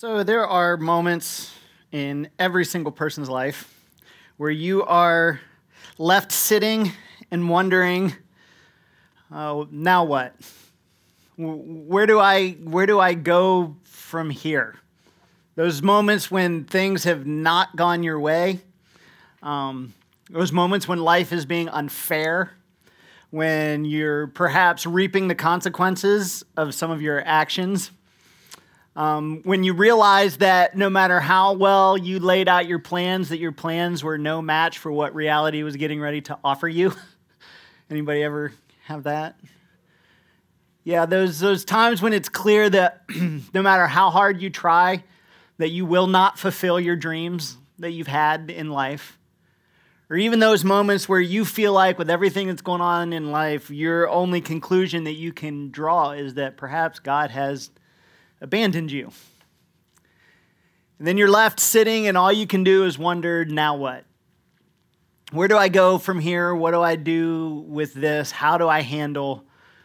So, there are moments in every single person's life where you are left sitting and wondering, uh, now what? Where do, I, where do I go from here? Those moments when things have not gone your way, um, those moments when life is being unfair, when you're perhaps reaping the consequences of some of your actions um, when you realize that no matter how well you laid out your plans, that your plans were no match for what reality was getting ready to offer you. Anybody ever have that? Yeah, those, those times when it's clear that no matter how hard you try, that you will not fulfill your dreams that you've had in life. Or even those moments where you feel like, with everything that's going on in life, your only conclusion that you can draw is that perhaps God has abandoned you. And then you're left sitting, and all you can do is wonder, now what? Where do I go from here? What do I do with this? How do I handle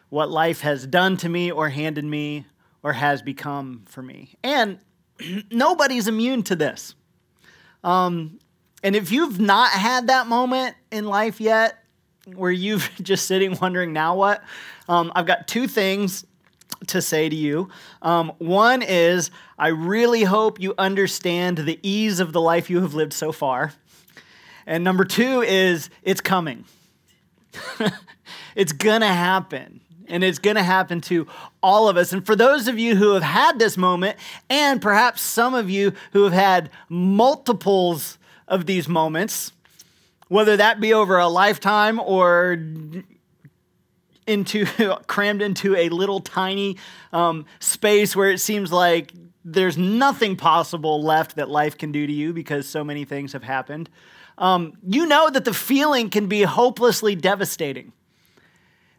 what life has done to me, or handed me, or has become for me? And nobody's immune to this. Um, and if you've not had that moment in life yet, where you've just sitting wondering, now what? Um, I've got two things to say to you. Um, one is, I really hope you understand the ease of the life you have lived so far. And number two is, it's coming. it's gonna happen. And it's gonna happen to all of us. And for those of you who have had this moment, and perhaps some of you who have had multiples of these moments, whether that be over a lifetime or into crammed into a little tiny um, space where it seems like there's nothing possible left that life can do to you because so many things have happened. Um, you know that the feeling can be hopelessly devastating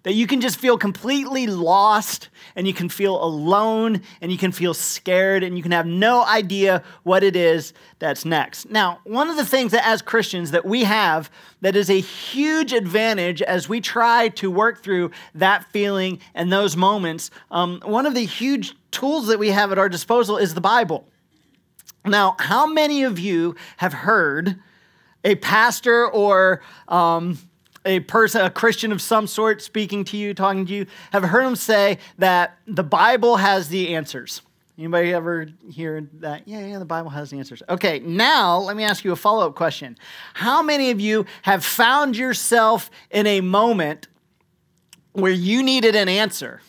that you can just feel completely lost and you can feel alone and you can feel scared and you can have no idea what it is that's next. Now, one of the things that as Christians that we have that is a huge advantage as we try to work through that feeling and those moments, um, one of the huge tools that we have at our disposal is the Bible. Now, how many of you have heard a pastor or um, a person, a Christian of some sort, speaking to you, talking to you, have heard him say that the Bible has the answers. Anybody ever hear that? Yeah, yeah, the Bible has the answers. Okay, now let me ask you a follow up question. How many of you have found yourself in a moment where you needed an answer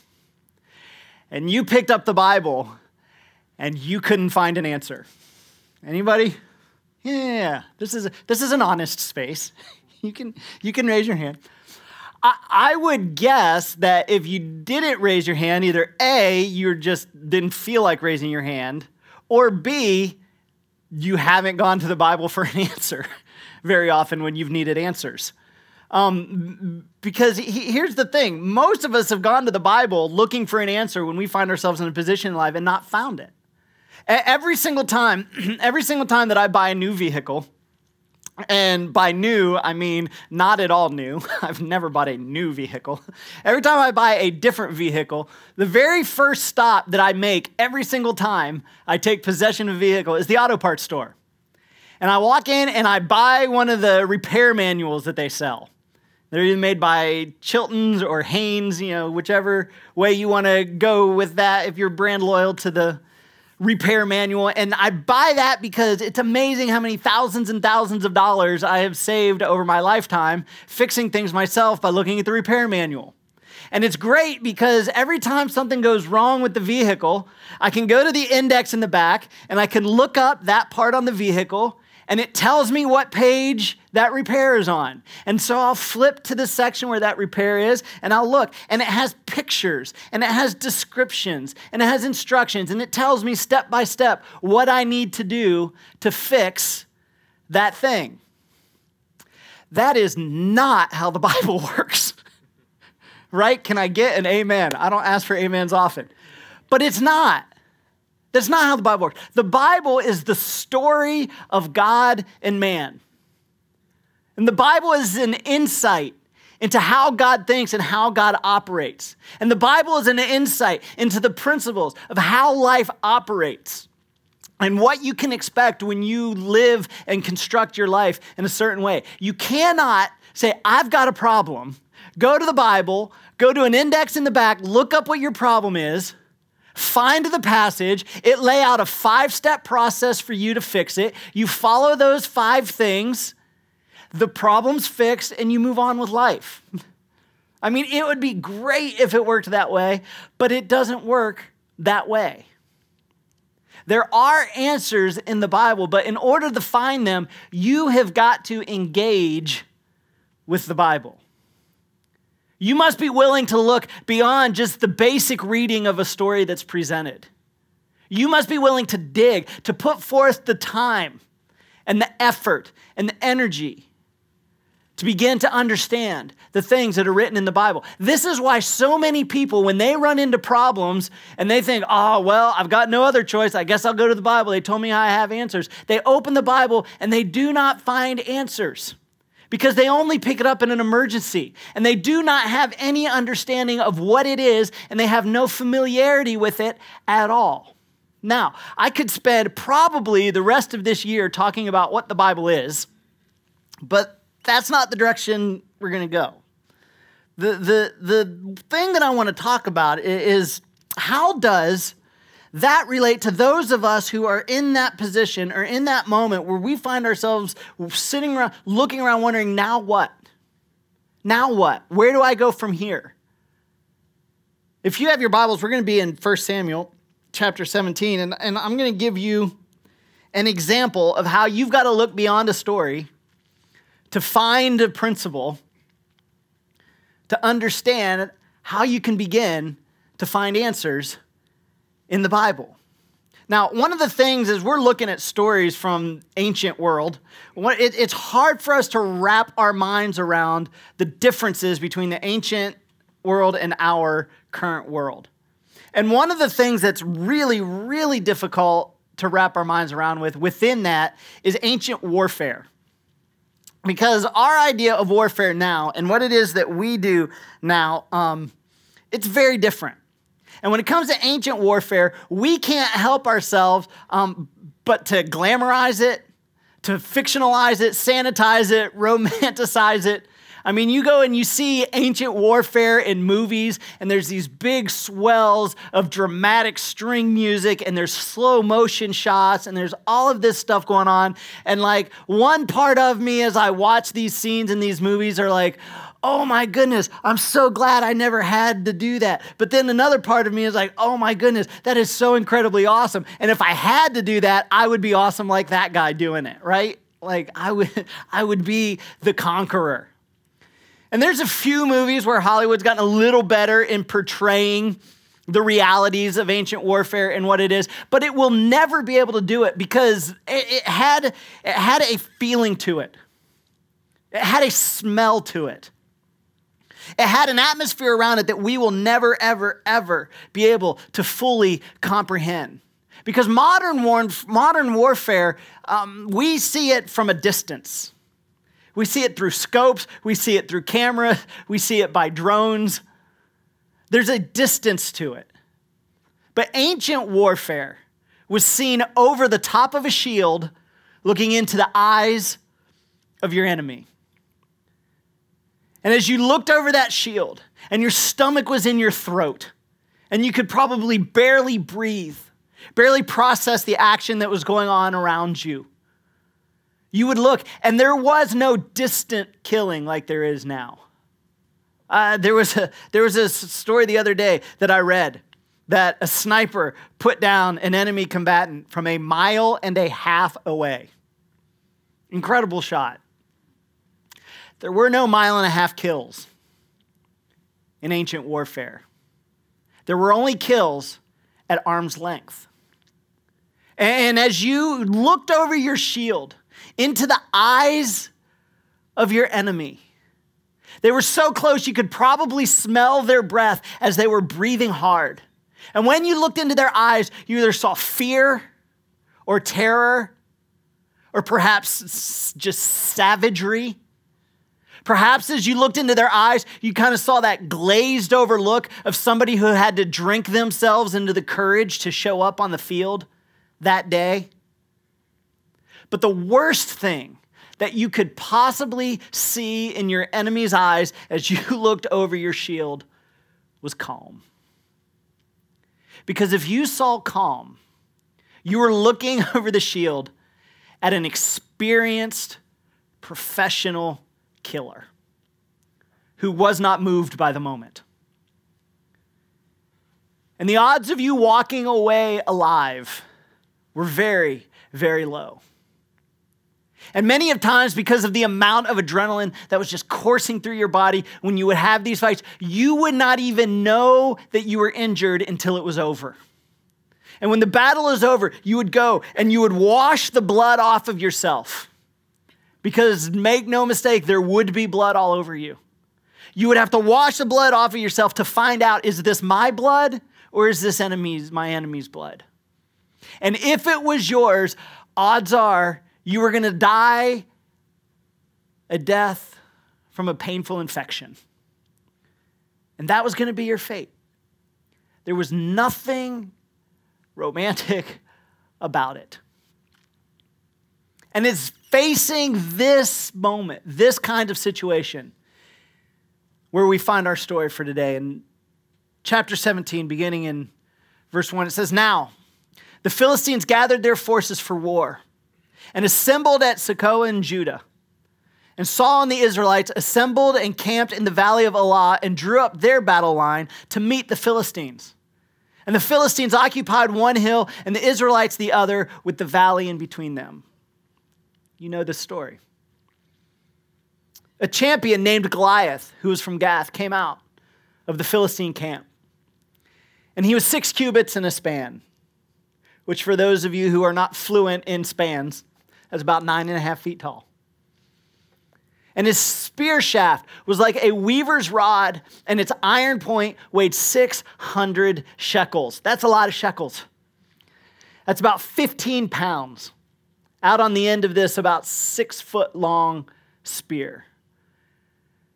and you picked up the Bible and you couldn't find an answer? Anybody? Yeah, this is, this is an honest space. you can you can raise your hand. I, I would guess that if you didn't raise your hand, either A, you just didn't feel like raising your hand, or B, you haven't gone to the Bible for an answer very often when you've needed answers. Um, because he, here's the thing most of us have gone to the Bible looking for an answer when we find ourselves in a position in life and not found it. Every single time, every single time that I buy a new vehicle, and by new, I mean not at all new. I've never bought a new vehicle. Every time I buy a different vehicle, the very first stop that I make every single time I take possession of a vehicle is the auto parts store. And I walk in and I buy one of the repair manuals that they sell. They're either made by Chilton's or Haynes, you know, whichever way you want to go with that if you're brand loyal to the repair manual. And I buy that because it's amazing how many thousands and thousands of dollars I have saved over my lifetime fixing things myself by looking at the repair manual. And it's great because every time something goes wrong with the vehicle, I can go to the index in the back and I can look up that part on the vehicle and it tells me what page that repair is on. And so I'll flip to the section where that repair is and I'll look. And it has pictures and it has descriptions and it has instructions and it tells me step by step what I need to do to fix that thing. That is not how the Bible works. right? Can I get an amen? I don't ask for amens often. But it's not. That's not how the Bible works. The Bible is the story of God and man. And the Bible is an insight into how God thinks and how God operates. And the Bible is an insight into the principles of how life operates. and what you can expect when you live and construct your life in a certain way. You cannot say, I've got a problem, go to the Bible, go to an index in the back, look up what your problem is, find the passage, it lay out a five step process for you to fix it. You follow those five things, the problem's fixed, and you move on with life. I mean, it would be great if it worked that way, but it doesn't work that way. There are answers in the Bible, but in order to find them, you have got to engage with the Bible. You must be willing to look beyond just the basic reading of a story that's presented. You must be willing to dig, to put forth the time and the effort and the energy to begin to understand the things that are written in the Bible. This is why so many people, when they run into problems and they think, oh, well, I've got no other choice, I guess I'll go to the Bible. They told me I have answers. They open the Bible and they do not find answers because they only pick it up in an emergency and they do not have any understanding of what it is and they have no familiarity with it at all. Now, I could spend probably the rest of this year talking about what the Bible is, but that's not the direction we're going to go. The, the, the thing that I want to talk about is how does that relate to those of us who are in that position or in that moment where we find ourselves sitting around, looking around, wondering, now what? Now what? Where do I go from here? If you have your Bibles, we're going to be in 1 Samuel chapter 17, and, and I'm going to give you an example of how you've got to look beyond a story to find a principle, to understand how you can begin to find answers in the Bible. Now, one of the things is we're looking at stories from ancient world. It's hard for us to wrap our minds around the differences between the ancient world and our current world. And one of the things that's really, really difficult to wrap our minds around with within that is ancient warfare because our idea of warfare now and what it is that we do now, um, it's very different. And when it comes to ancient warfare, we can't help ourselves um, but to glamorize it, to fictionalize it, sanitize it, romanticize it, I mean, you go and you see ancient warfare in movies, and there's these big swells of dramatic string music, and there's slow motion shots, and there's all of this stuff going on. And like, one part of me as I watch these scenes in these movies are like, oh my goodness, I'm so glad I never had to do that. But then another part of me is like, oh my goodness, that is so incredibly awesome. And if I had to do that, I would be awesome like that guy doing it, right? Like I would I would be the conqueror. And there's a few movies where Hollywood's gotten a little better in portraying the realities of ancient warfare and what it is, but it will never be able to do it because it, it, had, it had a feeling to it. It had a smell to it. It had an atmosphere around it that we will never, ever, ever be able to fully comprehend. Because modern, war, modern warfare, um, we see it from a distance. We see it through scopes, we see it through cameras, we see it by drones. There's a distance to it. But ancient warfare was seen over the top of a shield, looking into the eyes of your enemy. And as you looked over that shield, and your stomach was in your throat, and you could probably barely breathe, barely process the action that was going on around you you would look, and there was no distant killing like there is now. Uh, there, was a, there was a story the other day that I read that a sniper put down an enemy combatant from a mile and a half away. Incredible shot. There were no mile and a half kills in ancient warfare. There were only kills at arm's length. And as you looked over your shield, into the eyes of your enemy. They were so close you could probably smell their breath as they were breathing hard. And when you looked into their eyes, you either saw fear or terror or perhaps just savagery. Perhaps as you looked into their eyes, you kind of saw that glazed over look of somebody who had to drink themselves into the courage to show up on the field that day. But the worst thing that you could possibly see in your enemy's eyes as you looked over your shield was calm. Because if you saw calm, you were looking over the shield at an experienced professional killer who was not moved by the moment. And the odds of you walking away alive were very, very low. And many of times, because of the amount of adrenaline that was just coursing through your body when you would have these fights, you would not even know that you were injured until it was over. And when the battle is over, you would go and you would wash the blood off of yourself. Because make no mistake, there would be blood all over you. You would have to wash the blood off of yourself to find out is this my blood or is this enemy's my enemy's blood? And if it was yours, odds are you were going to die a death from a painful infection. And that was going to be your fate. There was nothing romantic about it. And it's facing this moment, this kind of situation, where we find our story for today. In chapter 17, beginning in verse 1, it says, Now the Philistines gathered their forces for war and assembled at Socoh in Judah. And Saul and the Israelites assembled and camped in the valley of Elah and drew up their battle line to meet the Philistines. And the Philistines occupied one hill and the Israelites the other, with the valley in between them. You know the story. A champion named Goliath, who was from Gath, came out of the Philistine camp. And he was six cubits in a span, which, for those of you who are not fluent in spans, is about nine and a half feet tall. And his spear shaft was like a weaver's rod, and its iron point weighed 600 shekels. That's a lot of shekels. That's about 15 pounds. Out on the end of this, about six foot long spear.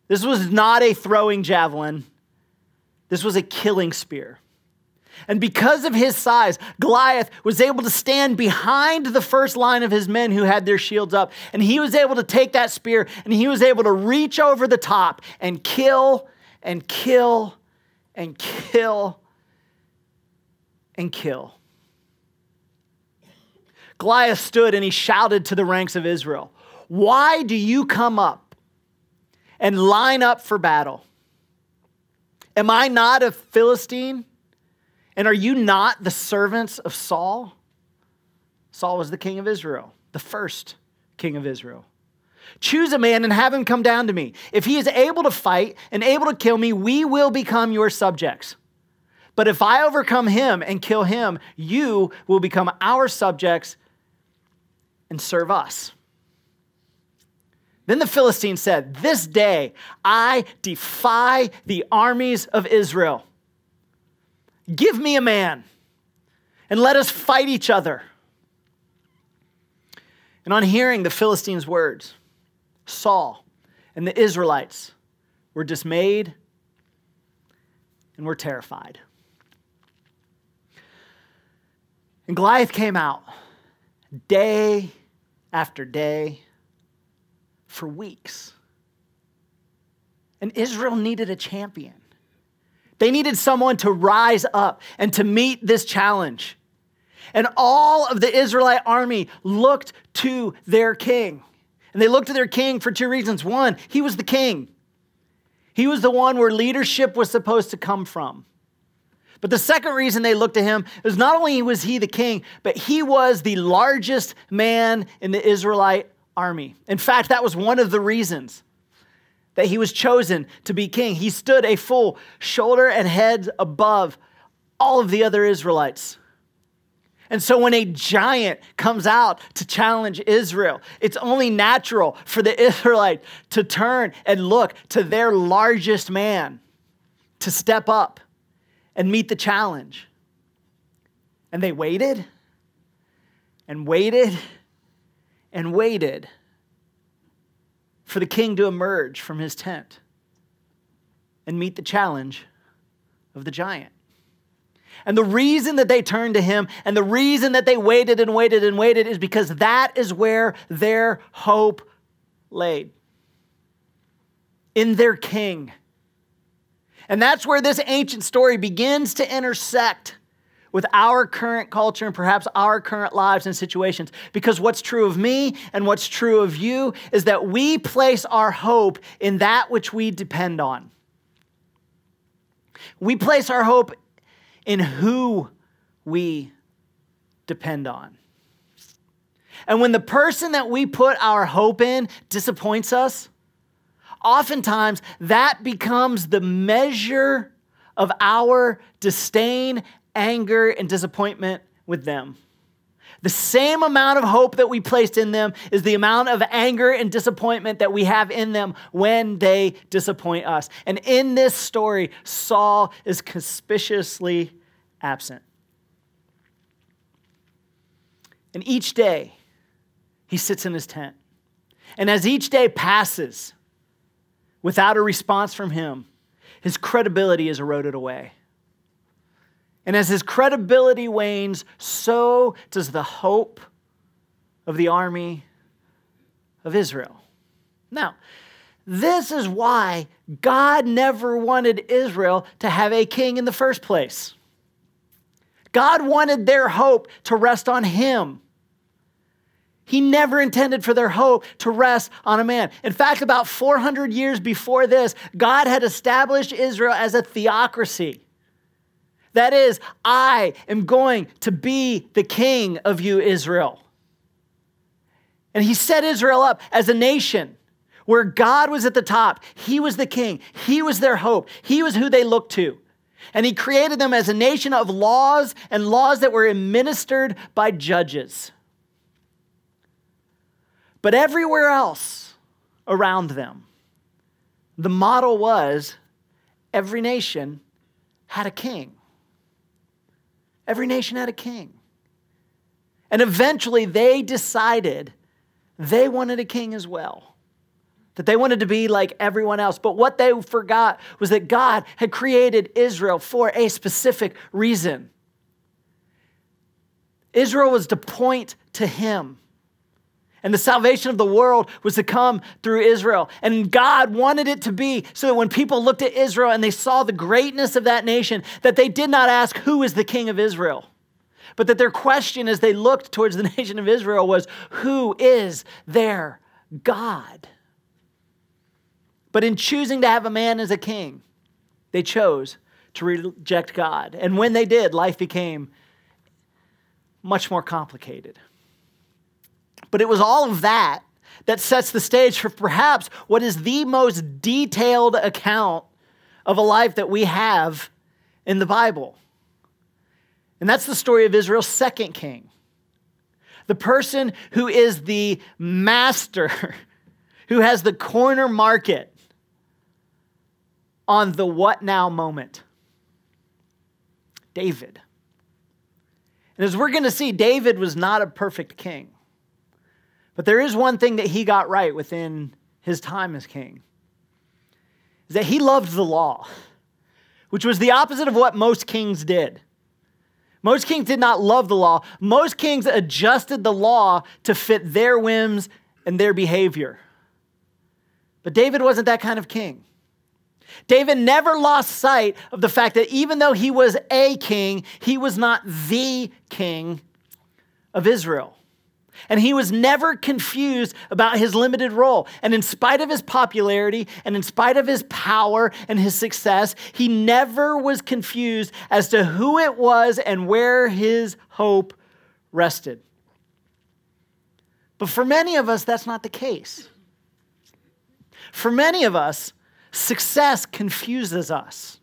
This was not a throwing javelin, this was a killing spear. And because of his size, Goliath was able to stand behind the first line of his men who had their shields up. And he was able to take that spear and he was able to reach over the top and kill and kill and kill and kill. Goliath stood and he shouted to the ranks of Israel, Why do you come up and line up for battle? Am I not a Philistine? And are you not the servants of Saul? Saul was the king of Israel, the first king of Israel. Choose a man and have him come down to me. If he is able to fight and able to kill me, we will become your subjects. But if I overcome him and kill him, you will become our subjects and serve us. Then the Philistines said, This day I defy the armies of Israel. Give me a man and let us fight each other. And on hearing the Philistines' words, Saul and the Israelites were dismayed and were terrified. And Goliath came out day after day for weeks. And Israel needed a champion. They needed someone to rise up and to meet this challenge. And all of the Israelite army looked to their king. And they looked to their king for two reasons. One, he was the king, he was the one where leadership was supposed to come from. But the second reason they looked to him is not only was he the king, but he was the largest man in the Israelite army. In fact, that was one of the reasons that he was chosen to be king. He stood a full shoulder and head above all of the other Israelites. And so when a giant comes out to challenge Israel, it's only natural for the Israelite to turn and look to their largest man to step up and meet the challenge. And they waited and waited and waited for the king to emerge from his tent and meet the challenge of the giant. And the reason that they turned to him and the reason that they waited and waited and waited is because that is where their hope laid in their king. And that's where this ancient story begins to intersect with our current culture and perhaps our current lives and situations. Because what's true of me and what's true of you is that we place our hope in that which we depend on. We place our hope in who we depend on. And when the person that we put our hope in disappoints us, oftentimes that becomes the measure of our disdain, anger, and disappointment with them. The same amount of hope that we placed in them is the amount of anger and disappointment that we have in them when they disappoint us. And in this story, Saul is conspicuously absent. And each day, he sits in his tent. And as each day passes without a response from him, his credibility is eroded away. And as his credibility wanes, so does the hope of the army of Israel. Now, this is why God never wanted Israel to have a king in the first place. God wanted their hope to rest on him. He never intended for their hope to rest on a man. In fact, about 400 years before this, God had established Israel as a theocracy. That is, I am going to be the king of you, Israel. And he set Israel up as a nation where God was at the top. He was the king, he was their hope, he was who they looked to. And he created them as a nation of laws and laws that were administered by judges. But everywhere else around them, the model was every nation had a king. Every nation had a king. And eventually they decided they wanted a king as well. That they wanted to be like everyone else. But what they forgot was that God had created Israel for a specific reason. Israel was to point to Him. And the salvation of the world was to come through Israel. And God wanted it to be so that when people looked at Israel and they saw the greatness of that nation, that they did not ask, Who is the king of Israel? But that their question as they looked towards the nation of Israel was, Who is their God? But in choosing to have a man as a king, they chose to reject God. And when they did, life became much more complicated. But it was all of that that sets the stage for perhaps what is the most detailed account of a life that we have in the Bible. And that's the story of Israel's second king. The person who is the master, who has the corner market on the what now moment David. And as we're going to see, David was not a perfect king. But there is one thing that he got right within his time as king is that he loved the law, which was the opposite of what most kings did. Most kings did not love the law. Most kings adjusted the law to fit their whims and their behavior. But David wasn't that kind of king. David never lost sight of the fact that even though he was a king, he was not the king of Israel. And he was never confused about his limited role. And in spite of his popularity and in spite of his power and his success, he never was confused as to who it was and where his hope rested. But for many of us, that's not the case. For many of us, success confuses us.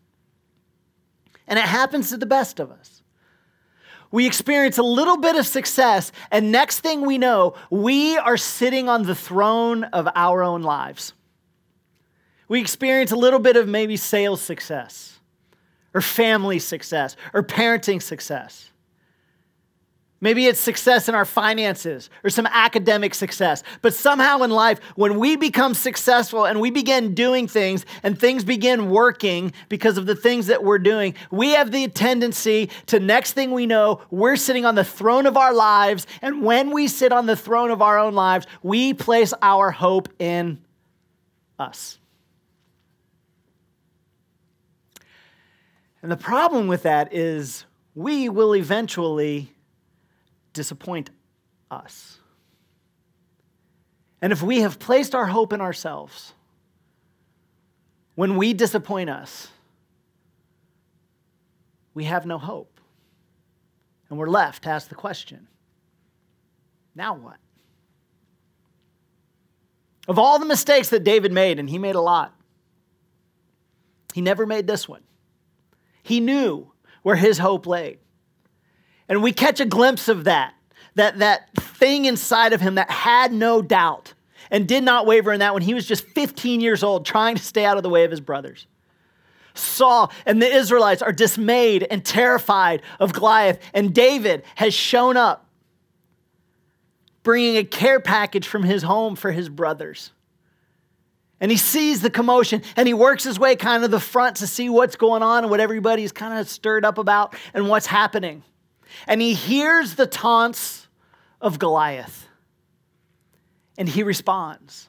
And it happens to the best of us. We experience a little bit of success, and next thing we know, we are sitting on the throne of our own lives. We experience a little bit of maybe sales success, or family success, or parenting success. Maybe it's success in our finances or some academic success. But somehow in life, when we become successful and we begin doing things and things begin working because of the things that we're doing, we have the tendency to next thing we know, we're sitting on the throne of our lives. And when we sit on the throne of our own lives, we place our hope in us. And the problem with that is we will eventually disappoint us. And if we have placed our hope in ourselves, when we disappoint us, we have no hope. And we're left to ask the question now what? Of all the mistakes that David made, and he made a lot, he never made this one. He knew where his hope lay. And we catch a glimpse of that, that, that thing inside of him that had no doubt and did not waver in that when he was just 15 years old, trying to stay out of the way of his brothers. Saul and the Israelites are dismayed and terrified of Goliath, and David has shown up bringing a care package from his home for his brothers. And he sees the commotion and he works his way kind of the front to see what's going on and what everybody's kind of stirred up about and what's happening and he hears the taunts of Goliath and he responds.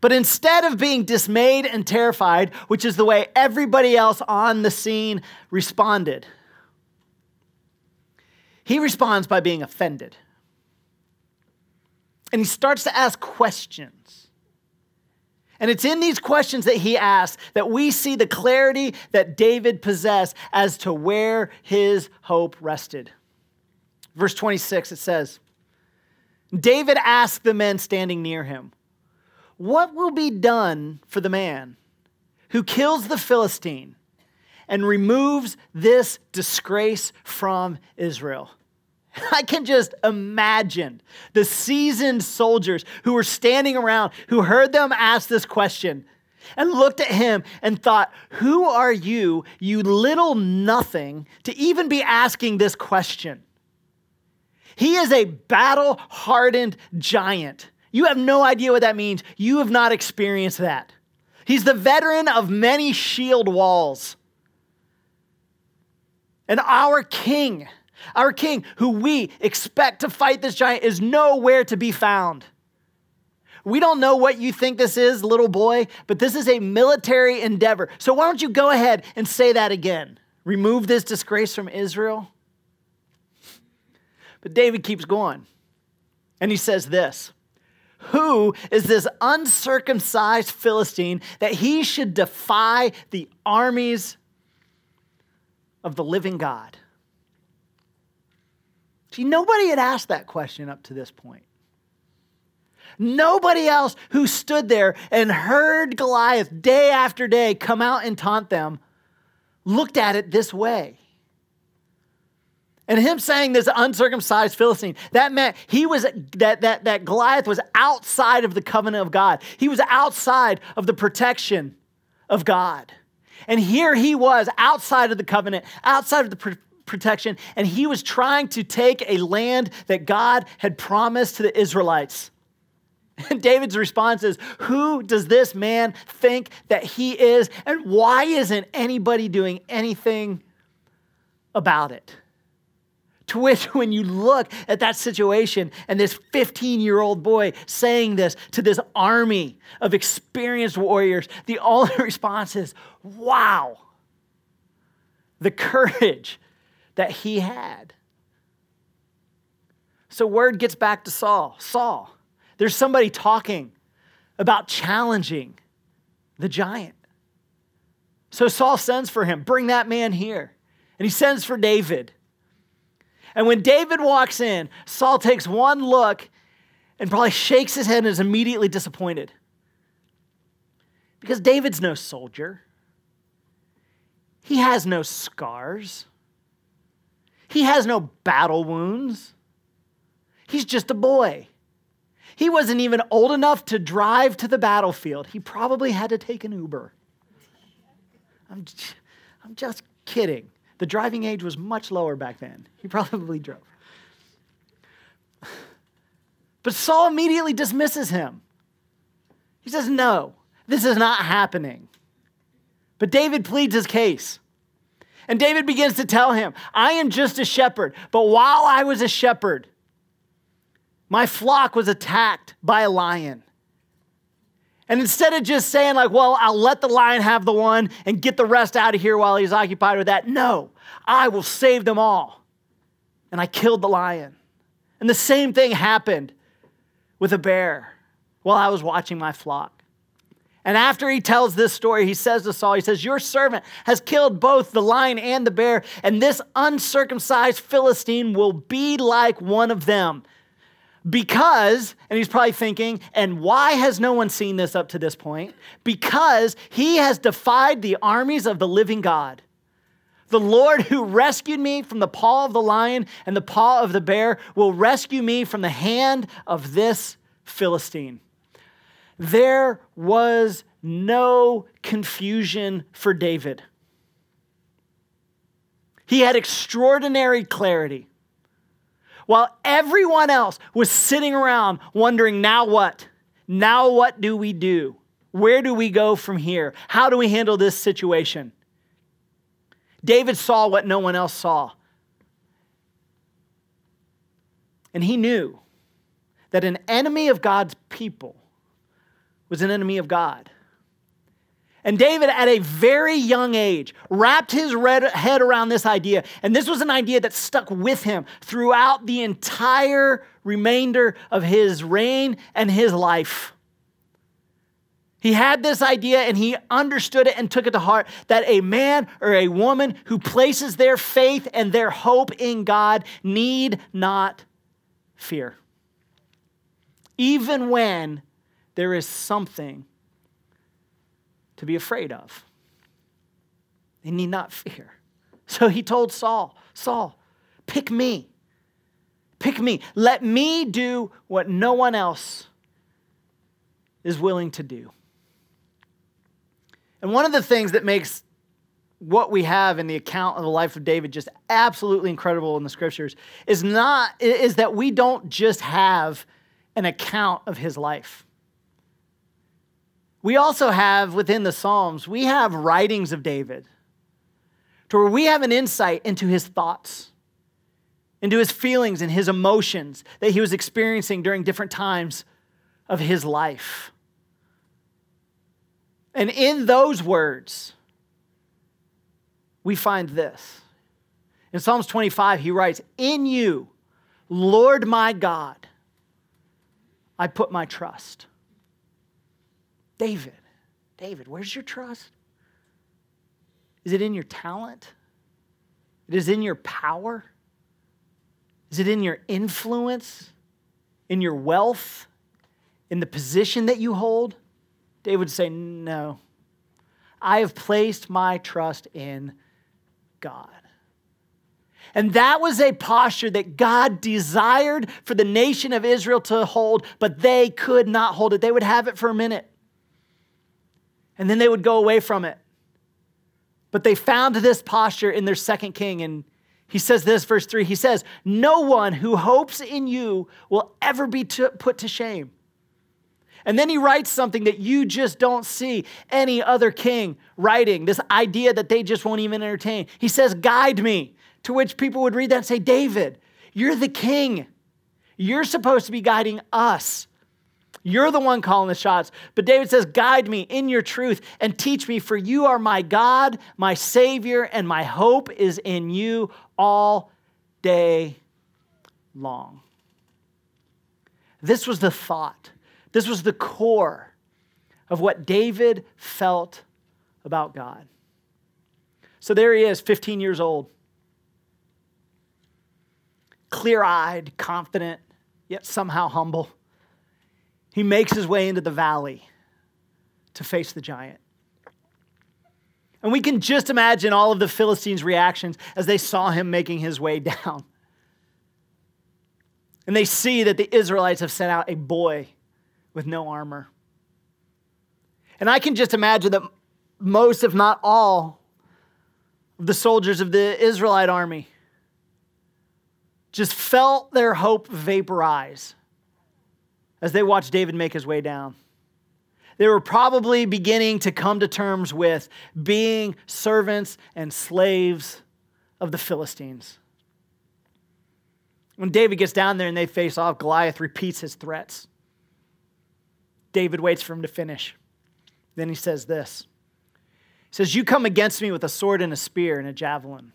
But instead of being dismayed and terrified, which is the way everybody else on the scene responded, he responds by being offended. And he starts to ask questions. And it's in these questions that he asks that we see the clarity that David possessed as to where his hope rested. Verse 26, it says, David asked the men standing near him, What will be done for the man who kills the Philistine and removes this disgrace from Israel? I can just imagine the seasoned soldiers who were standing around, who heard them ask this question and looked at him and thought, Who are you, you little nothing, to even be asking this question? He is a battle hardened giant. You have no idea what that means. You have not experienced that. He's the veteran of many shield walls. And our king our king, who we expect to fight this giant, is nowhere to be found. We don't know what you think this is, little boy, but this is a military endeavor. So why don't you go ahead and say that again? Remove this disgrace from Israel? But David keeps going. And he says this Who is this uncircumcised Philistine that he should defy the armies of the living God? See, nobody had asked that question up to this point. Nobody else who stood there and heard Goliath day after day come out and taunt them looked at it this way. And him saying this uncircumcised Philistine, that meant he was that that that Goliath was outside of the covenant of God. He was outside of the protection of God. And here he was outside of the covenant, outside of the protection, and he was trying to take a land that God had promised to the Israelites. And David's response is, Who does this man think that he is? And why isn't anybody doing anything about it? To which, when you look at that situation and this 15 year old boy saying this to this army of experienced warriors, the only response is, Wow. The courage that he had. So word gets back to Saul. Saul, there's somebody talking about challenging the giant. So Saul sends for him, bring that man here. And he sends for David. And when David walks in, Saul takes one look and probably shakes his head and is immediately disappointed. Because David's no soldier, he has no scars. He has no battle wounds. He's just a boy. He wasn't even old enough to drive to the battlefield. He probably had to take an Uber. I'm, I'm just kidding. The driving age was much lower back then. He probably drove. But Saul immediately dismisses him. He says, No, this is not happening. But David pleads his case. And David begins to tell him, I am just a shepherd, but while I was a shepherd, my flock was attacked by a lion. And instead of just saying, like, well, I'll let the lion have the one and get the rest out of here while he's occupied with that, no, I will save them all. And I killed the lion. And the same thing happened with a bear while I was watching my flock. And after he tells this story, he says to Saul, he says, Your servant has killed both the lion and the bear, and this uncircumcised Philistine will be like one of them. Because, and he's probably thinking, and why has no one seen this up to this point? Because he has defied the armies of the living God. The Lord who rescued me from the paw of the lion and the paw of the bear will rescue me from the hand of this Philistine. There was no confusion for David. He had extraordinary clarity. While everyone else was sitting around wondering, now what? Now what do we do? Where do we go from here? How do we handle this situation? David saw what no one else saw. And he knew that an enemy of God's people was an enemy of God. And David, at a very young age, wrapped his head around this idea. And this was an idea that stuck with him throughout the entire remainder of his reign and his life. He had this idea and he understood it and took it to heart that a man or a woman who places their faith and their hope in God need not fear. Even when there is something to be afraid of. They need not fear. So he told Saul, Saul, pick me. Pick me. Let me do what no one else is willing to do. And one of the things that makes what we have in the account of the life of David just absolutely incredible in the scriptures is not is that we don't just have an account of his life. We also have within the Psalms, we have writings of David to where we have an insight into his thoughts, into his feelings and his emotions that he was experiencing during different times of his life. And in those words, we find this. In Psalms 25, he writes, In you, Lord my God, I put my trust. David, David, where's your trust? Is it in your talent? It is in your power? Is it in your influence? In your wealth? In the position that you hold? David would say, No. I have placed my trust in God. And that was a posture that God desired for the nation of Israel to hold, but they could not hold it. They would have it for a minute and then they would go away from it. But they found this posture in their second king. And he says this, verse three he says, No one who hopes in you will ever be to, put to shame. And then he writes something that you just don't see any other king writing this idea that they just won't even entertain. He says, Guide me. To which people would read that and say, David, you're the king. You're supposed to be guiding us. You're the one calling the shots. But David says, Guide me in your truth and teach me, for you are my God, my Savior, and my hope is in you all day long. This was the thought, this was the core of what David felt about God. So there he is, 15 years old, clear eyed, confident, yet somehow humble he makes his way into the valley to face the giant. And we can just imagine all of the Philistines' reactions as they saw him making his way down. And they see that the Israelites have sent out a boy with no armor. And I can just imagine that most, if not all, of the soldiers of the Israelite army just felt their hope vaporize as they watched David make his way down. They were probably beginning to come to terms with being servants and slaves of the Philistines. When David gets down there and they face off, Goliath repeats his threats. David waits for him to finish. Then he says this He says, You come against me with a sword and a spear and a javelin.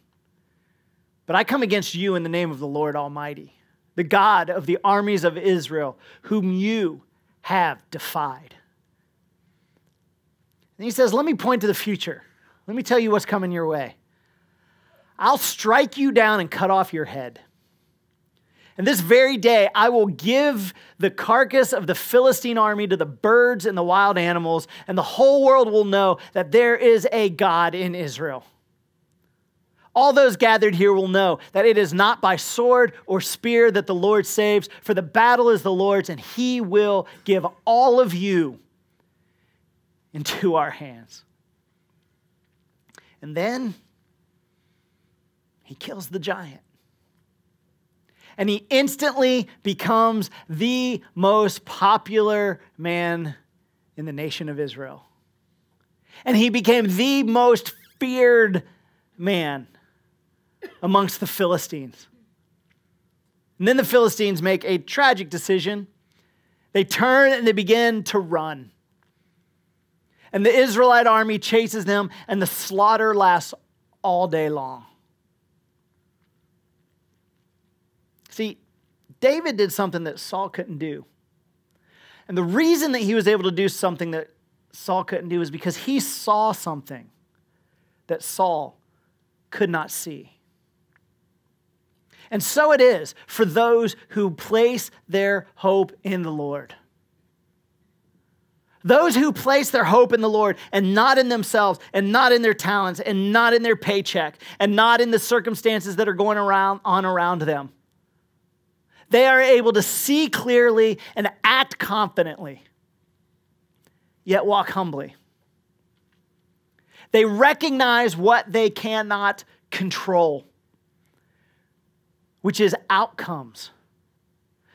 But I come against you in the name of the Lord Almighty, the God of the armies of Israel, whom you have defied. And he says, Let me point to the future. Let me tell you what's coming your way. I'll strike you down and cut off your head. And this very day, I will give the carcass of the Philistine army to the birds and the wild animals, and the whole world will know that there is a God in Israel. All those gathered here will know that it is not by sword or spear that the Lord saves, for the battle is the Lord's, and he will give all of you into our hands. And then he kills the giant. And he instantly becomes the most popular man in the nation of Israel. And he became the most feared man amongst the Philistines. And then the Philistines make a tragic decision. They turn and they begin to run. And the Israelite army chases them, and the slaughter lasts all day long. See, David did something that Saul couldn't do. And the reason that he was able to do something that Saul couldn't do is because he saw something that Saul could not see. And so it is for those who place their hope in the Lord. Those who place their hope in the Lord and not in themselves and not in their talents and not in their paycheck and not in the circumstances that are going around on around them. They are able to see clearly and act confidently, yet walk humbly. They recognize what they cannot control which is outcomes.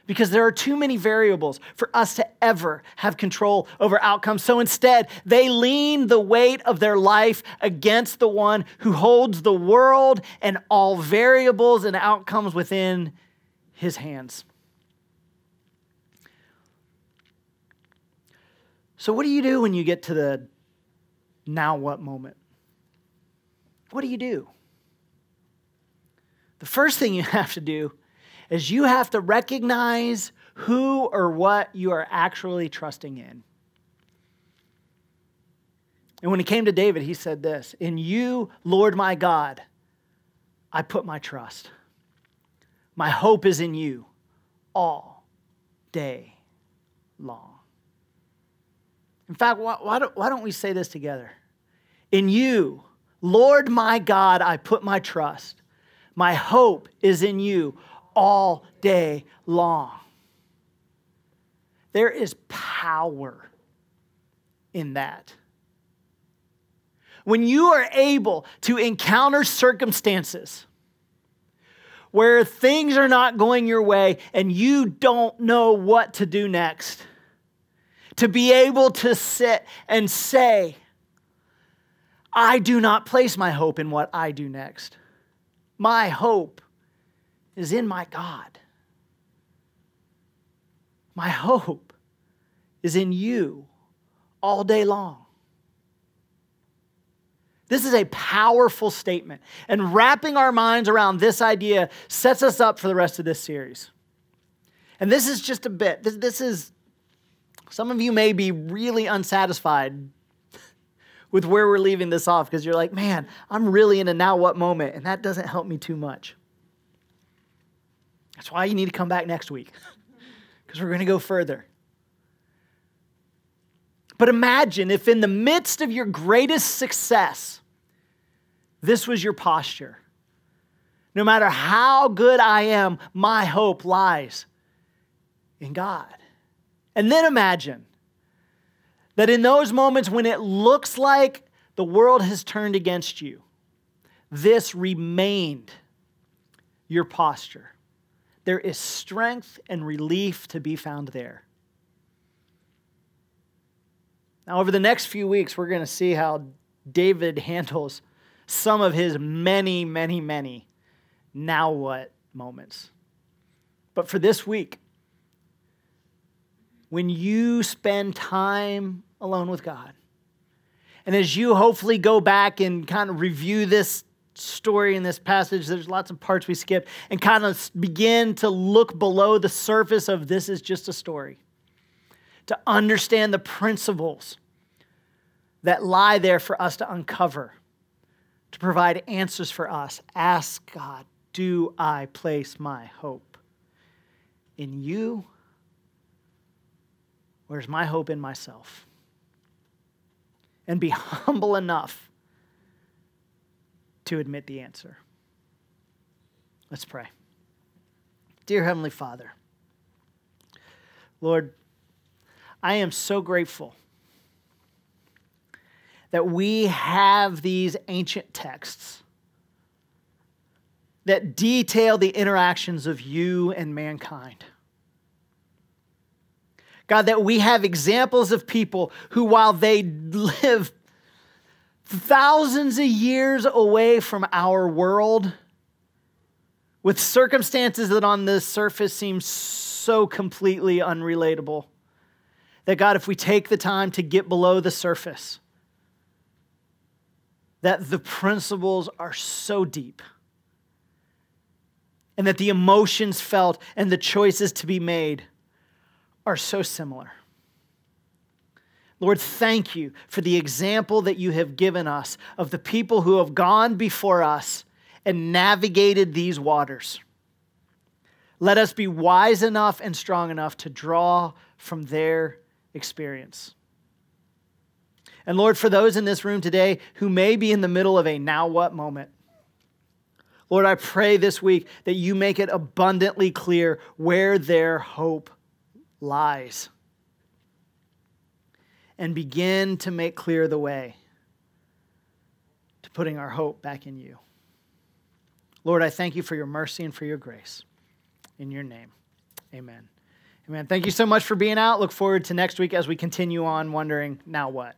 Because there are too many variables for us to ever have control over outcomes. So instead, they lean the weight of their life against the one who holds the world and all variables and outcomes within his hands. So, what do you do when you get to the now what moment? What do you do? The first thing you have to do is you have to recognize who or what you are actually trusting in. And when he came to David, he said this In you, Lord my God, I put my trust. My hope is in you all day long. In fact, why, why, don't, why don't we say this together? In you, Lord my God, I put my trust. My hope is in you all day long. There is power in that. When you are able to encounter circumstances where things are not going your way and you don't know what to do next, to be able to sit and say, I do not place my hope in what I do next. My hope is in my God. My hope is in you all day long. This is a powerful statement. And wrapping our minds around this idea sets us up for the rest of this series. And this is just a bit. This, this is, some of you may be really unsatisfied with where we're leaving this off because you're like, man, I'm really in a now what moment, and that doesn't help me too much. That's why you need to come back next week because we're going to go further. But imagine if, in the midst of your greatest success, this was your posture. No matter how good I am, my hope lies in God. And then imagine that in those moments when it looks like the world has turned against you, this remained your posture. There is strength and relief to be found there. Now, over the next few weeks, we're going to see how David handles some of his many, many, many now what moments. But for this week, when you spend time alone with God, and as you hopefully go back and kind of review this story in this passage, there's lots of parts we skip, and kind of begin to look below the surface of this is just a story, to understand the principles that lie there for us to uncover, to provide answers for us. Ask God, do I place my hope in you? Is my hope in myself? And be humble enough to admit the answer. Let's pray. Dear Heavenly Father, Lord, I am so grateful that we have these ancient texts that detail the interactions of you and mankind. God, that we have examples of people who, while they live thousands of years away from our world, with circumstances that on the surface seem so completely unrelatable, that God, if we take the time to get below the surface, that the principles are so deep and that the emotions felt and the choices to be made are so similar. Lord, thank you for the example that you have given us of the people who have gone before us and navigated these waters. Let us be wise enough and strong enough to draw from their experience. And Lord, for those in this room today who may be in the middle of a now what moment, Lord, I pray this week that you make it abundantly clear where their hope lies and begin to make clear the way to putting our hope back in you. Lord, I thank you for your mercy and for your grace. In your name, amen. Amen. Thank you so much for being out. Look forward to next week as we continue on wondering now what?